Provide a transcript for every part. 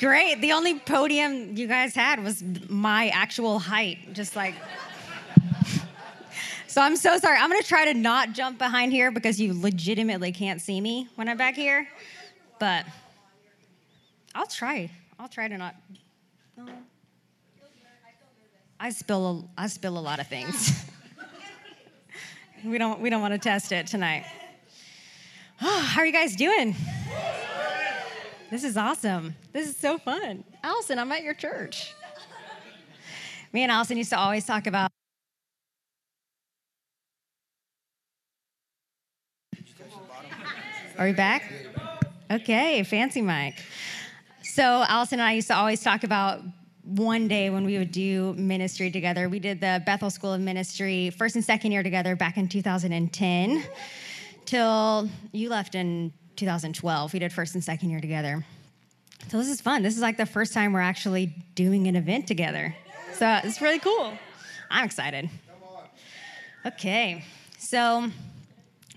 great. The only podium you guys had was my actual height, just like. so I'm so sorry. I'm gonna try to not jump behind here because you legitimately can't see me when I'm back here. But I'll try. I'll try to not. I spill. A, I spill a lot of things. we don't. We don't want to test it tonight. Oh, how are you guys doing? This is awesome. This is so fun. Allison, I'm at your church. Me and Allison used to always talk about. Are we back? Okay, fancy mic. So, Allison and I used to always talk about one day when we would do ministry together. We did the Bethel School of Ministry first and second year together back in 2010 till you left in 2012. We did first and second year together. So this is fun. This is like the first time we're actually doing an event together. So it's really cool. I'm excited. Okay, so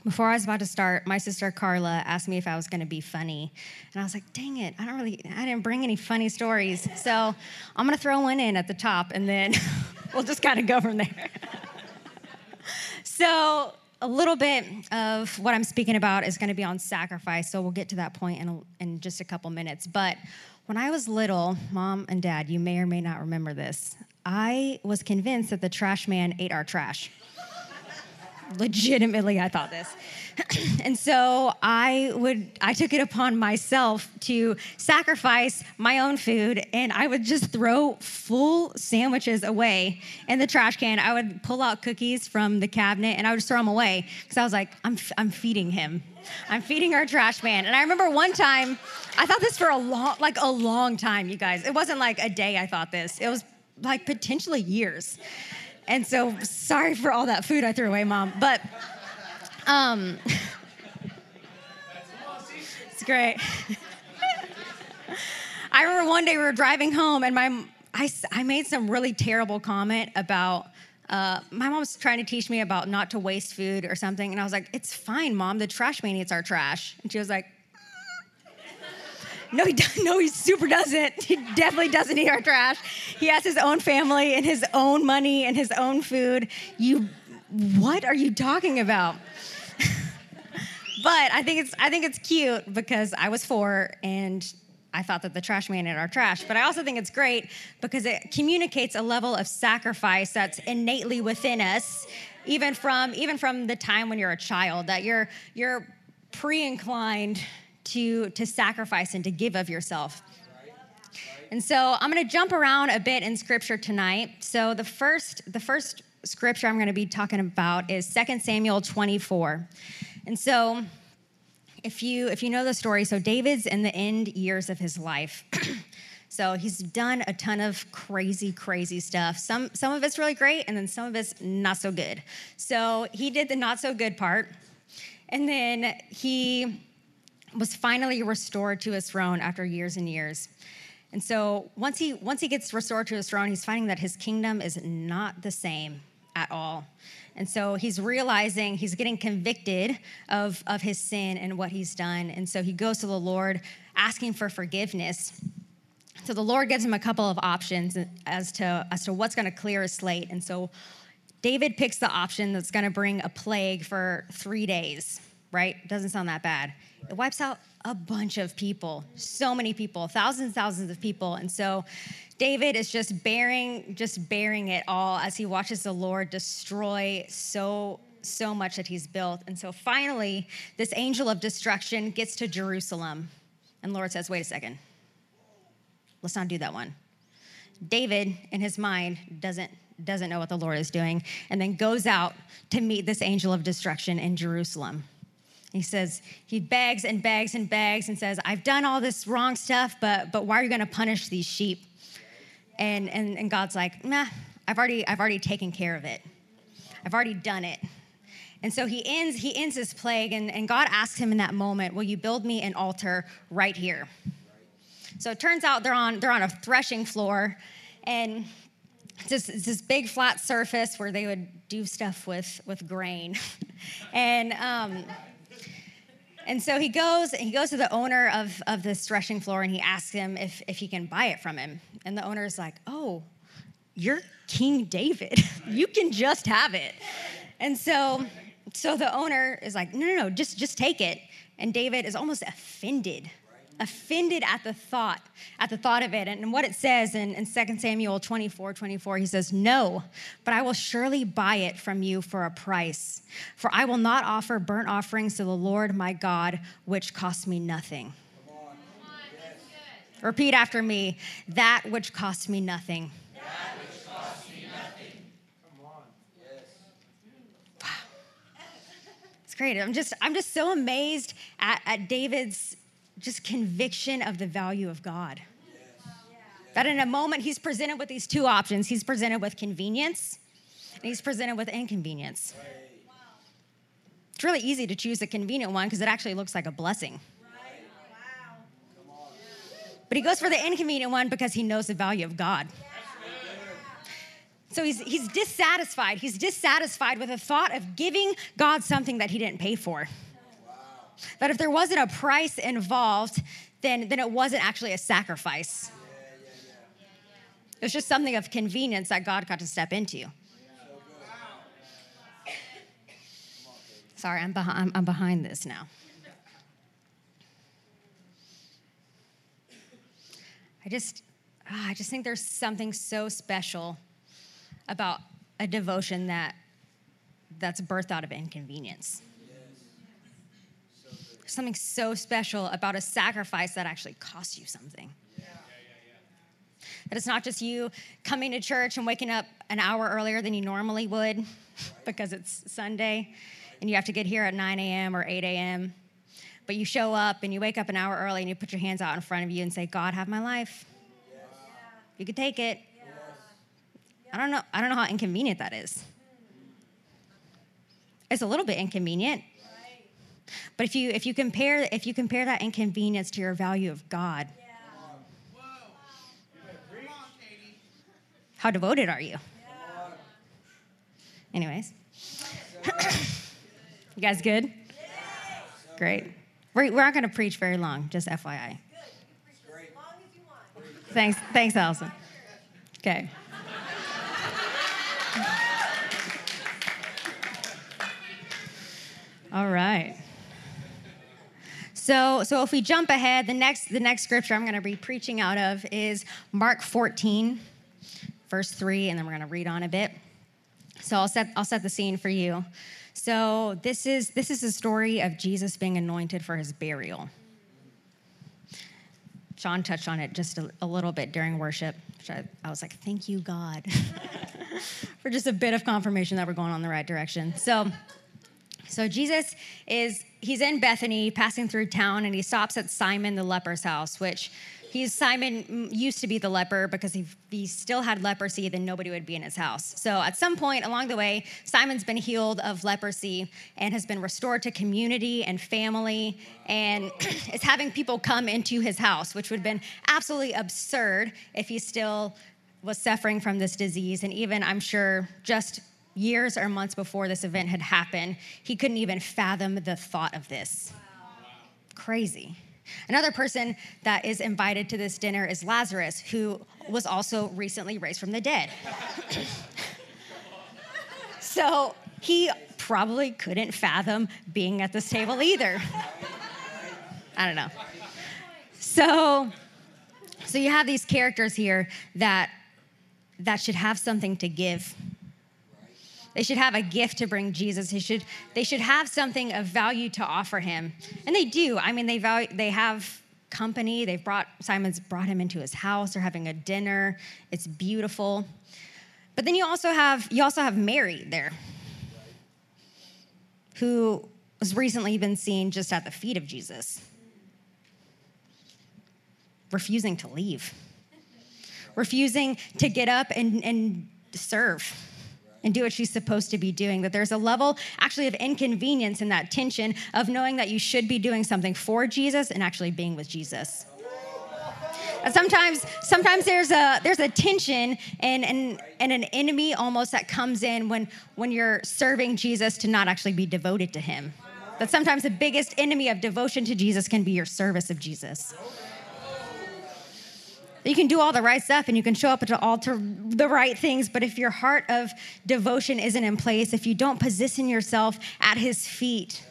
before I was about to start, my sister Carla asked me if I was going to be funny. And I was like, dang it, I don't really, I didn't bring any funny stories. So I'm going to throw one in at the top and then we'll just kind of go from there. so a little bit of what I'm speaking about is going to be on sacrifice, so we'll get to that point in, a, in just a couple minutes. But when I was little, mom and dad, you may or may not remember this, I was convinced that the trash man ate our trash legitimately i thought this. And so i would i took it upon myself to sacrifice my own food and i would just throw full sandwiches away in the trash can. I would pull out cookies from the cabinet and i would just throw them away because i was like I'm, I'm feeding him. I'm feeding our trash man. And i remember one time i thought this for a long like a long time you guys. It wasn't like a day i thought this. It was like potentially years and so, sorry for all that food I threw away, mom. But um, it's great. I remember one day we were driving home, and my I, I made some really terrible comment about. Uh, my mom was trying to teach me about not to waste food or something, and I was like, "It's fine, mom. The trash man eats our trash." And she was like, no, he doesn't. No, he super doesn't. He definitely doesn't eat our trash. He has his own family and his own money and his own food. You, what are you talking about? but I think it's I think it's cute because I was four and I thought that the trash man ate our trash. But I also think it's great because it communicates a level of sacrifice that's innately within us, even from even from the time when you're a child. That you're you're pre-inclined to, to sacrifice and to give of yourself. And so I'm going to jump around a bit in scripture tonight. So the first, the first scripture I'm going to be talking about is 2 Samuel 24. And so if you if you know the story, so David's in the end years of his life. so he's done a ton of crazy, crazy stuff. Some some of it's really great, and then some of it's not so good. So he did the not so good part. And then he was finally restored to his throne after years and years. And so once he once he gets restored to his throne, he's finding that his kingdom is not the same at all. And so he's realizing he's getting convicted of, of his sin and what he's done. And so he goes to the Lord asking for forgiveness. So the Lord gives him a couple of options as to, as to what's going to clear his slate. And so David picks the option that's going to bring a plague for three days, right? Doesn't sound that bad. It wipes out a bunch of people, so many people, thousands, thousands of people. And so David is just bearing, just bearing it all as he watches the Lord destroy so so much that he's built. And so finally, this angel of destruction gets to Jerusalem. And Lord says, wait a second. Let's not do that one. David, in his mind, doesn't doesn't know what the Lord is doing, and then goes out to meet this angel of destruction in Jerusalem. He says, he begs and begs and begs and says, I've done all this wrong stuff, but, but why are you going to punish these sheep? And, and, and God's like, nah, I've already, I've already taken care of it. I've already done it. And so he ends, he ends his plague, and, and God asks him in that moment, Will you build me an altar right here? So it turns out they're on, they're on a threshing floor, and this, this big flat surface where they would do stuff with, with grain. and um, And so he goes, he goes to the owner of, of this threshing floor and he asks him if, if he can buy it from him. And the owner is like, oh, you're King David. you can just have it. And so, so the owner is like, no, no, no, just, just take it. And David is almost offended offended at the thought, at the thought of it. And what it says in, in 2 Samuel 24, 24, he says, No, but I will surely buy it from you for a price. For I will not offer burnt offerings to the Lord my God, which cost me nothing. Repeat after me that which cost me nothing. Cost me nothing. Come on. Yes. Wow. It's great. I'm just, I'm just so amazed at, at David's just conviction of the value of God. That in a moment, he's presented with these two options he's presented with convenience and he's presented with inconvenience. It's really easy to choose the convenient one because it actually looks like a blessing. But he goes for the inconvenient one because he knows the value of God. So he's, he's dissatisfied. He's dissatisfied with the thought of giving God something that he didn't pay for. That if there wasn't a price involved, then, then it wasn't actually a sacrifice. It was just something of convenience that God got to step into. Sorry, I'm behind, I'm, behind this now. I just, oh, I just think there's something so special about a devotion that that's birthed out of inconvenience something so special about a sacrifice that actually costs you something. That it's not just you coming to church and waking up an hour earlier than you normally would because it's Sunday and you have to get here at 9 a.m. or 8 a.m. But you show up and you wake up an hour early and you put your hands out in front of you and say, God, have my life. You could take it. I don't know. I don't know how inconvenient that is. It's a little bit inconvenient but if you if you compare if you compare that inconvenience to your value of God, how devoted are you? Anyways, you guys good? Great. We're, we're not going to preach very long, just FYI. Thanks, thanks, Allison. Okay. All right. So, so if we jump ahead, the next, the next scripture I'm going to be preaching out of is Mark 14, verse 3, and then we're going to read on a bit. So I'll set, I'll set the scene for you. So this is, this is the story of Jesus being anointed for his burial. Sean touched on it just a, a little bit during worship. I, I was like, thank you, God, for just a bit of confirmation that we're going on the right direction. So, so Jesus is he's in Bethany, passing through town, and he stops at Simon the leper's house, which he's Simon used to be the leper because if he still had leprosy, then nobody would be in his house. So at some point along the way, Simon's been healed of leprosy and has been restored to community and family, and is having people come into his house, which would have been absolutely absurd if he still was suffering from this disease. And even I'm sure just years or months before this event had happened, he couldn't even fathom the thought of this. Crazy. Another person that is invited to this dinner is Lazarus, who was also recently raised from the dead. so he probably couldn't fathom being at this table either. I don't know. So, so you have these characters here that that should have something to give they should have a gift to bring Jesus. They should, they should have something of value to offer him. And they do. I mean, they, value, they have company. They've brought, Simon's brought him into his house. They're having a dinner. It's beautiful. But then you also have, you also have Mary there, who has recently been seen just at the feet of Jesus, refusing to leave, refusing to get up and, and serve and do what she's supposed to be doing. That there's a level actually of inconvenience in that tension of knowing that you should be doing something for Jesus and actually being with Jesus. Sometimes, sometimes there's a there's a tension and, and and an enemy almost that comes in when when you're serving Jesus to not actually be devoted to Him. That sometimes the biggest enemy of devotion to Jesus can be your service of Jesus. You can do all the right stuff and you can show up at the altar the right things, but if your heart of devotion isn't in place, if you don't position yourself at his feet,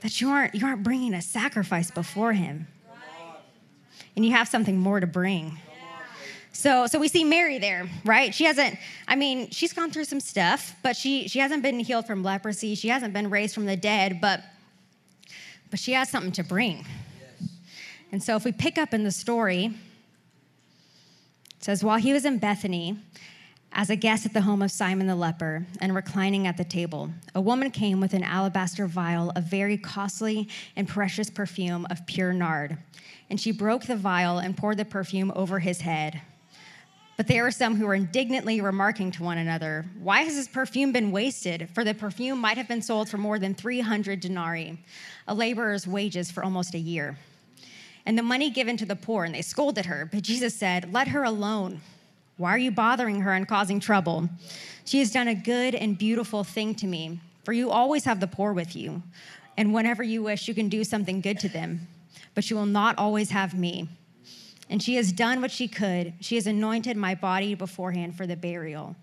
that you aren't you aren't bringing a sacrifice before him. And you have something more to bring. So, so we see Mary there, right? She hasn't, I mean, she's gone through some stuff, but she, she hasn't been healed from leprosy. She hasn't been raised from the dead, but, but she has something to bring. And so if we pick up in the story, it says, While he was in Bethany, as a guest at the home of Simon the leper and reclining at the table, a woman came with an alabaster vial of very costly and precious perfume of pure nard. And she broke the vial and poured the perfume over his head. But there were some who were indignantly remarking to one another, Why has this perfume been wasted? For the perfume might have been sold for more than 300 denarii, a laborer's wages for almost a year. And the money given to the poor, and they scolded her. But Jesus said, Let her alone. Why are you bothering her and causing trouble? She has done a good and beautiful thing to me, for you always have the poor with you, and whenever you wish, you can do something good to them, but you will not always have me and she has done what she could. She has anointed my body beforehand for the burial.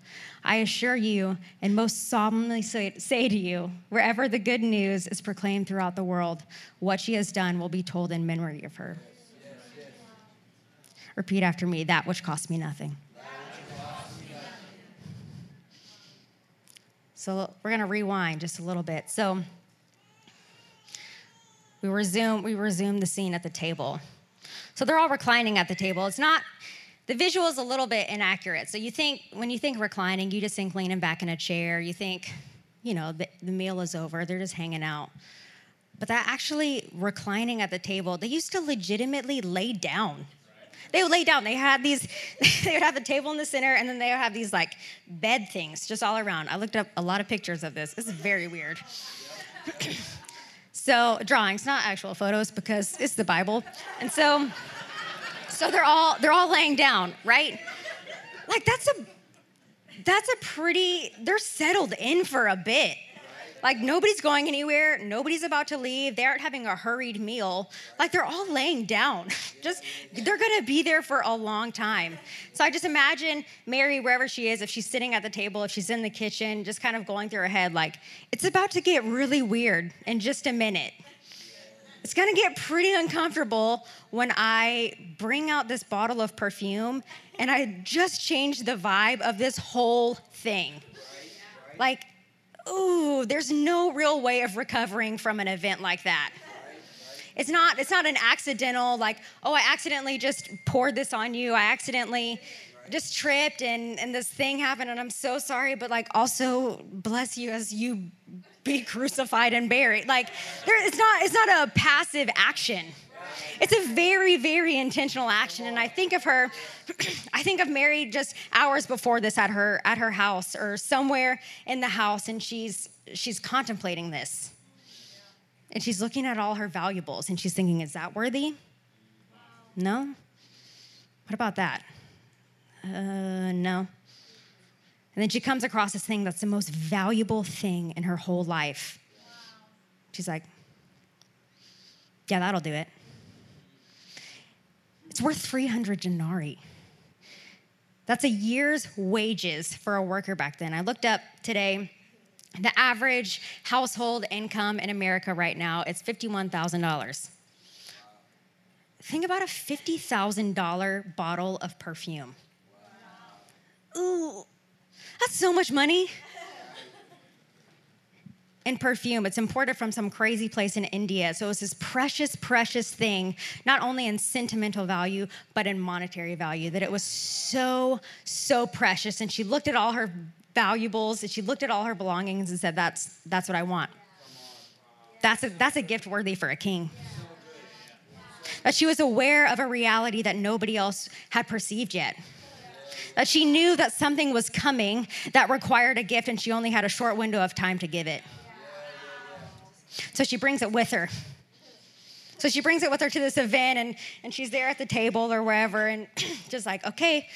I assure you, and most solemnly say, say, to you, wherever the good news is proclaimed throughout the world, what she has done will be told in memory of her. Yes, yes. Repeat after me that which cost me nothing. So we're going to rewind just a little bit. So we resume, we resume the scene at the table. So they're all reclining at the table. It's not, the visual is a little bit inaccurate. So you think, when you think reclining, you just think leaning back in a chair. You think, you know, the, the meal is over, they're just hanging out. But that actually reclining at the table, they used to legitimately lay down. They would lay down. They had these, they would have the table in the center, and then they would have these like bed things just all around. I looked up a lot of pictures of this. This is very weird. So drawings, not actual photos, because it's the Bible. And so, so they're all they're all laying down, right? Like that's a that's a pretty they're settled in for a bit. Like nobody's going anywhere, nobody's about to leave. They aren't having a hurried meal. Like they're all laying down. just they're gonna be there for a long time. So I just imagine Mary, wherever she is, if she's sitting at the table, if she's in the kitchen, just kind of going through her head, like, it's about to get really weird in just a minute. It's gonna get pretty uncomfortable when I bring out this bottle of perfume and I just change the vibe of this whole thing. Like, ooh, there's no real way of recovering from an event like that. It's not, it's not an accidental, like, oh, I accidentally just poured this on you. I accidentally just tripped and, and this thing happened and I'm so sorry, but like also bless you as you be crucified and buried. Like there, it's not, it's not a passive action. It's a very, very intentional action. And I think of her, I think of Mary just hours before this at her at her house or somewhere in the house, and she's she's contemplating this. And she's looking at all her valuables and she's thinking, is that worthy? No? What about that? Uh, no. And then she comes across this thing that's the most valuable thing in her whole life. She's like, yeah, that'll do it. It's worth 300 denarii. That's a year's wages for a worker back then. I looked up today the average household income in America right now it's $51,000. Think about a $50,000 bottle of perfume. Ooh, that's so much money and perfume. It's imported from some crazy place in India. So it's this precious, precious thing, not only in sentimental value, but in monetary value, that it was so, so precious. And she looked at all her valuables and she looked at all her belongings and said, That's, that's what I want. That's a, that's a gift worthy for a king. That she was aware of a reality that nobody else had perceived yet that she knew that something was coming that required a gift and she only had a short window of time to give it. So she brings it with her. So she brings it with her to this event, and, and she's there at the table or wherever, and just like, okay,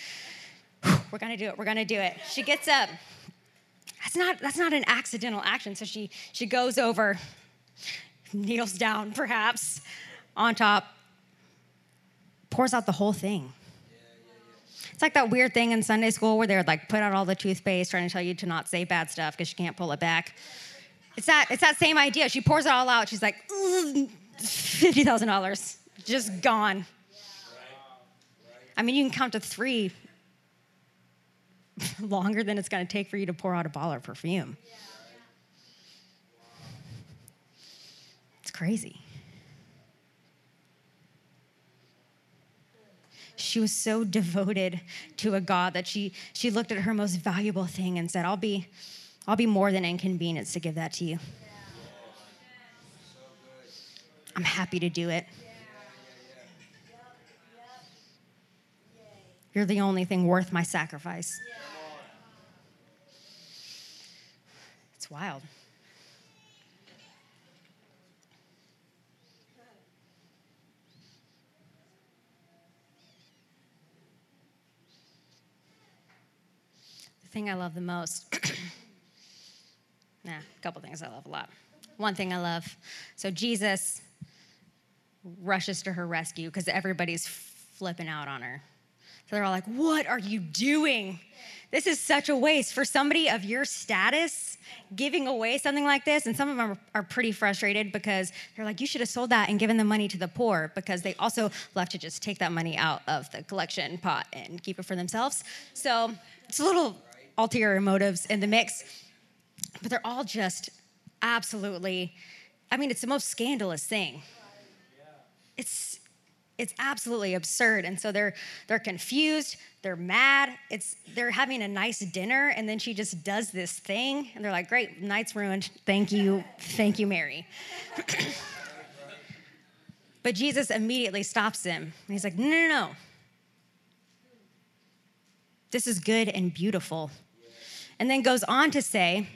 we're gonna do it, we're gonna do it. She gets up, that's not that's not an accidental action. So she she goes over, kneels down perhaps on top, pours out the whole thing. It's like that weird thing in Sunday school where they're like put out all the toothpaste, trying to tell you to not say bad stuff because you can't pull it back. It's that it's that same idea. She pours it all out. She's like, fifty thousand dollars, just gone. I mean, you can count to three longer than it's going to take for you to pour out a bottle of perfume. It's crazy. She was so devoted to a God that she, she looked at her most valuable thing and said, I'll be, I'll be more than inconvenienced to give that to you. I'm happy to do it. You're the only thing worth my sacrifice. It's wild. The thing I love the most, nah, a couple things I love a lot. One thing I love. So Jesus rushes to her rescue because everybody's flipping out on her. So they're all like, What are you doing? This is such a waste for somebody of your status giving away something like this. And some of them are pretty frustrated because they're like, You should have sold that and given the money to the poor because they also love to just take that money out of the collection pot and keep it for themselves. So it's a little ulterior motives in the mix, but they're all just absolutely, I mean, it's the most scandalous thing. It's it's absolutely absurd and so they're they're confused they're mad it's they're having a nice dinner and then she just does this thing and they're like great night's ruined. Thank you thank you mary. But jesus immediately stops him he's like no no no this is good and beautiful. And then goes on to say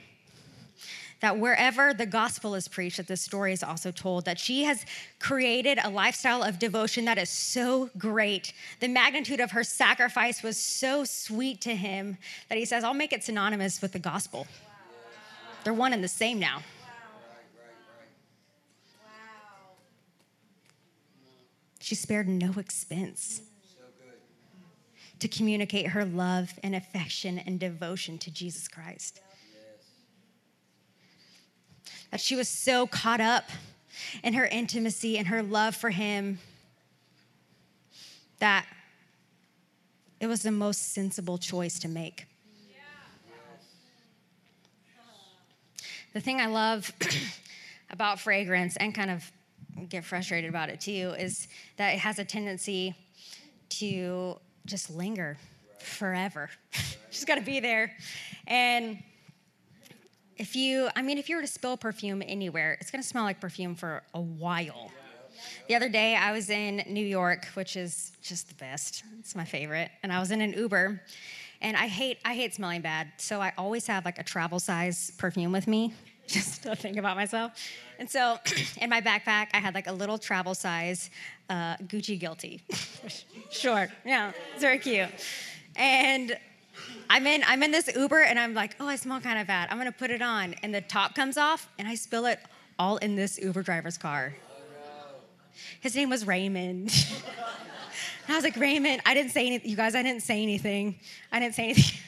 that wherever the gospel is preached, that this story is also told, that she has created a lifestyle of devotion that is so great. The magnitude of her sacrifice was so sweet to him that he says, I'll make it synonymous with the gospel. They're one and the same now. She spared no expense to communicate her love and affection and devotion to Jesus Christ that she was so caught up in her intimacy and her love for him that it was the most sensible choice to make. The thing I love about fragrance and kind of get frustrated about it too is that it has a tendency to just linger forever. just got to be there. And if you, I mean, if you were to spill perfume anywhere, it's gonna smell like perfume for a while. The other day, I was in New York, which is just the best. It's my favorite. And I was in an Uber, and I hate I hate smelling bad, so I always have like a travel size perfume with me, just to think about myself. And so, in my backpack, I had like a little travel size uh, Gucci Guilty. sure, yeah, it's very cute. And I'm in I'm in this Uber and I'm like, oh, I smell kind of bad. I'm gonna put it on, and the top comes off, and I spill it all in this Uber driver's car. His name was Raymond. I was like, Raymond, I didn't say anything. You guys, I didn't say anything. I didn't say anything.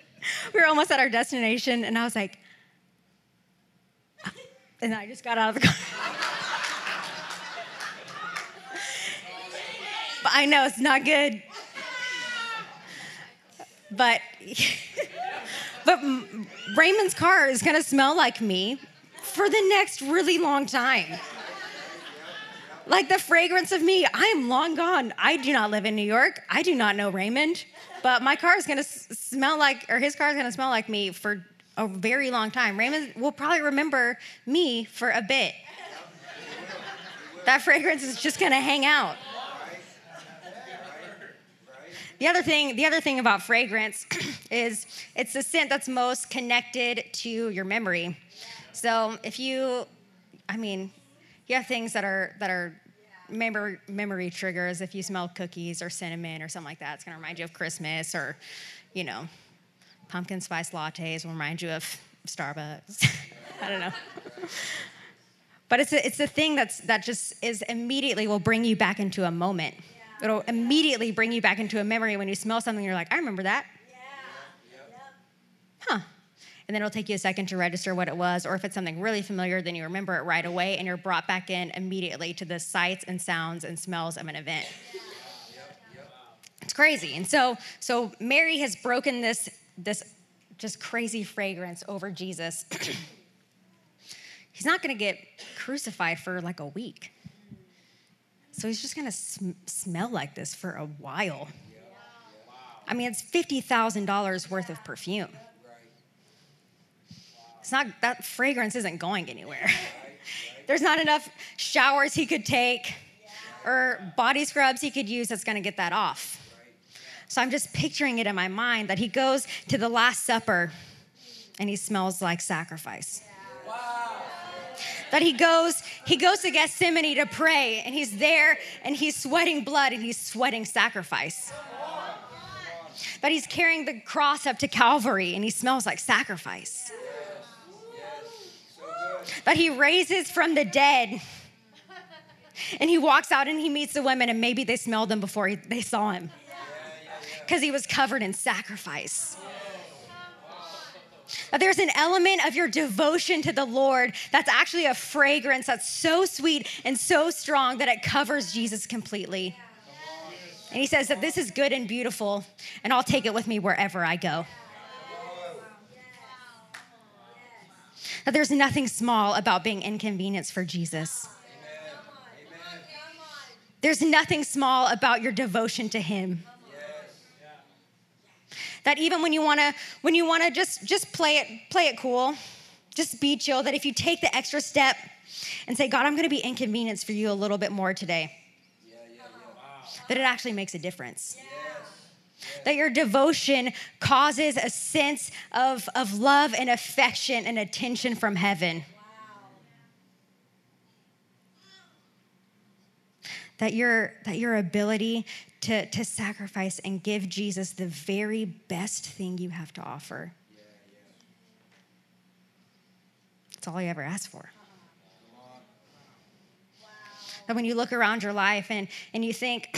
we were almost at our destination, and I was like, and I just got out of the car. but I know it's not good but but Raymond's car is going to smell like me for the next really long time. Like the fragrance of me, I am long gone. I do not live in New York. I do not know Raymond, but my car is going to smell like, or his car is going to smell like me for a very long time. Raymond will probably remember me for a bit. That fragrance is just going to hang out. The other thing, the other thing about fragrance is it's the scent that's most connected to your memory. So if you, I mean, you have things that are that are memory memory triggers. If you smell cookies or cinnamon or something like that, it's gonna remind you of Christmas or, you know, pumpkin spice lattes will remind you of Starbucks. I don't know. But it's a, it's a thing that's that just is immediately will bring you back into a moment. It'll immediately bring you back into a memory when you smell something. You're like, I remember that. Huh. And then it'll take you a second to register what it was, or if it's something really familiar, then you remember it right away, and you're brought back in immediately to the sights and sounds and smells of an event. It's crazy. And so, so Mary has broken this this just crazy fragrance over Jesus. he's not going to get crucified for like a week. So he's just going to sm- smell like this for a while. I mean, it's $50,000 worth of perfume. It's not, that fragrance isn't going anywhere. There's not enough showers he could take or body scrubs he could use that's going to get that off. So I'm just picturing it in my mind that he goes to the Last Supper and he smells like sacrifice. That he goes, he goes to Gethsemane to pray, and he's there and he's sweating blood and he's sweating sacrifice. That he's carrying the cross up to Calvary and he smells like sacrifice. That he raises from the dead and he walks out and he meets the women, and maybe they smelled him before they saw him because he was covered in sacrifice. That there's an element of your devotion to the Lord that's actually a fragrance that's so sweet and so strong that it covers Jesus completely. And he says that this is good and beautiful, and I'll take it with me wherever I go. That there's nothing small about being inconvenienced for Jesus. There's nothing small about your devotion to him that even when you want to when you want to just just play it play it cool just be chill that if you take the extra step and say god i'm to be inconvenienced for you a little bit more today yeah, yeah, yeah. Wow. that it actually makes a difference. That your devotion causes a sense of, of love and affection and attention from heaven. That your that your ability to, to sacrifice and give Jesus the very best thing you have to offer. That's all you ever asked for. That when you look around your life and, and you think,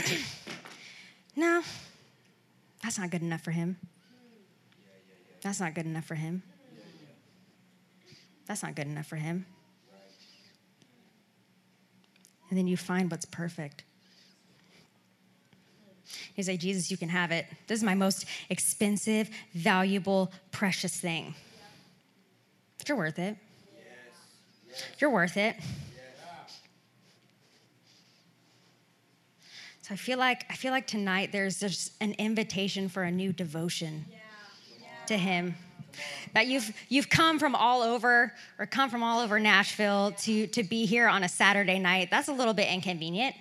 no, that's not good enough for him. That's not good enough for him. That's not good enough for him. And then you find what's perfect. You say, Jesus, you can have it. This is my most expensive, valuable, precious thing. But you're worth it. You're worth it. So I feel like I feel like tonight there's just an invitation for a new devotion to him. That you've you've come from all over or come from all over Nashville to to be here on a Saturday night. That's a little bit inconvenient.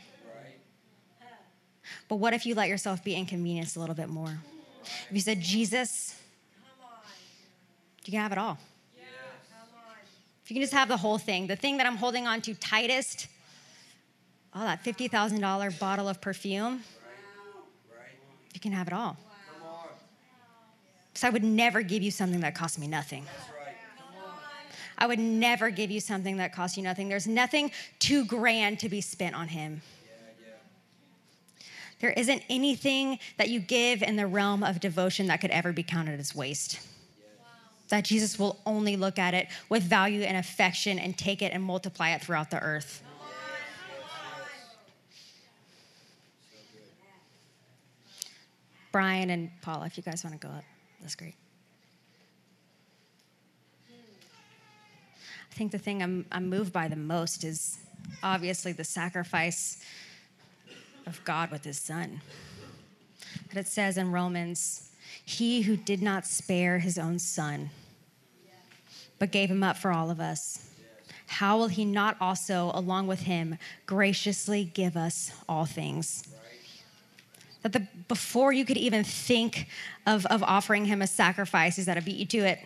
But what if you let yourself be inconvenienced a little bit more? If you said, Jesus, you can have it all. If you can just have the whole thing, the thing that I'm holding on to tightest, all that $50,000 bottle of perfume, you can have it all. So I would never give you something that cost me nothing. I would never give you something that cost you nothing. There's nothing too grand to be spent on Him. There isn't anything that you give in the realm of devotion that could ever be counted as waste. That Jesus will only look at it with value and affection and take it and multiply it throughout the earth. Brian and Paula, if you guys want to go up, that's great. I think the thing I'm, I'm moved by the most is obviously the sacrifice of God with his son. But it says in Romans, He who did not spare his own son, but gave him up for all of us, how will he not also, along with him, graciously give us all things? That the, before you could even think of, of offering him a sacrifice, is that I beat you to it.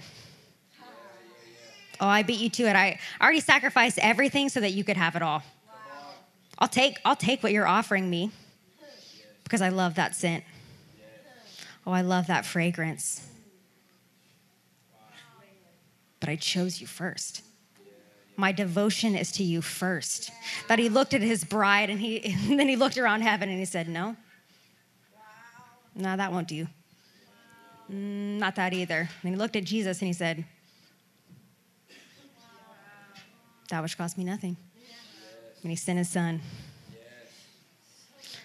Oh, I beat you to it. I already sacrificed everything so that you could have it all. I'll take, I'll take what you're offering me because I love that scent. Oh, I love that fragrance. but I chose you first. My devotion is to you first. That he looked at his bride and, he, and then he looked around heaven and he said, No, no, that won't do. Mm, not that either. And he looked at Jesus and he said, That which cost me nothing. And he sent his son.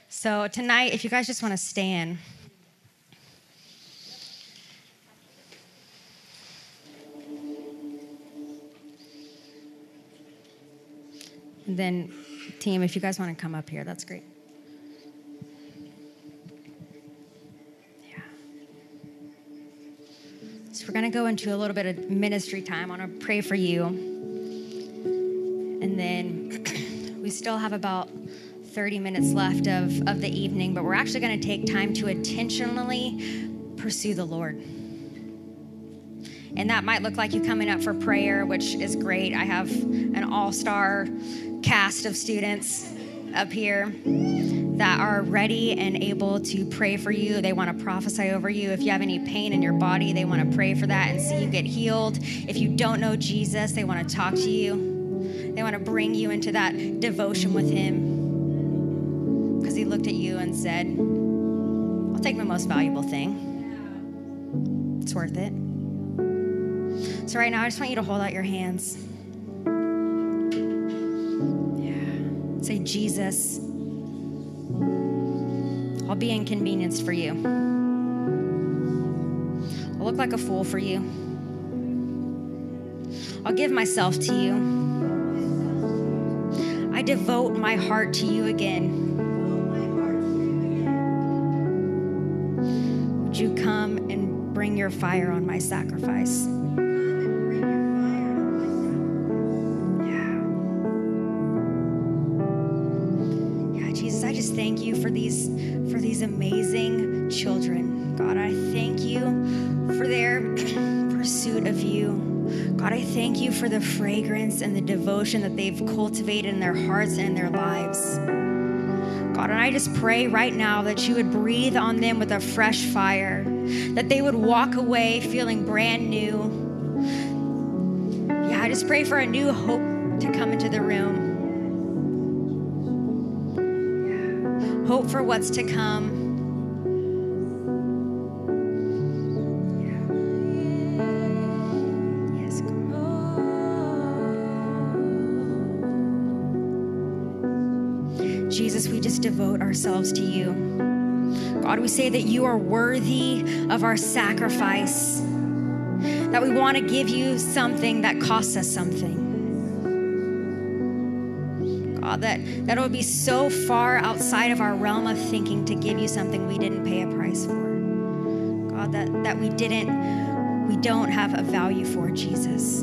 So tonight, if you guys just want to stand. And then, team, if you guys want to come up here, that's great. We're going to go into a little bit of ministry time. I want to pray for you. And then we still have about 30 minutes left of, of the evening, but we're actually going to take time to intentionally pursue the Lord. And that might look like you coming up for prayer, which is great. I have an all star cast of students up here that are ready and able to pray for you. They want to prophesy over you. If you have any pain in your body, they want to pray for that and see you get healed. If you don't know Jesus, they want to talk to you. They want to bring you into that devotion with Him. Because He looked at you and said, I'll take my most valuable thing. It's worth it. So, right now, I just want you to hold out your hands. Yeah. Say, Jesus, I'll be inconvenienced for you. I'll look like a fool for you. I'll give myself to you. I devote my heart to you again. Would you come and bring your fire on my sacrifice? For these for these amazing children. God, I thank you for their pursuit of you. God, I thank you for the fragrance and the devotion that they've cultivated in their hearts and in their lives. God, and I just pray right now that you would breathe on them with a fresh fire, that they would walk away feeling brand new. Yeah, I just pray for a new hope to come into the room. Hope for what's to come. Jesus, we just devote ourselves to you. God, we say that you are worthy of our sacrifice, that we want to give you something that costs us something. God, that, that it would be so far outside of our realm of thinking to give you something we didn't pay a price for. God, that, that we didn't, we don't have a value for, Jesus.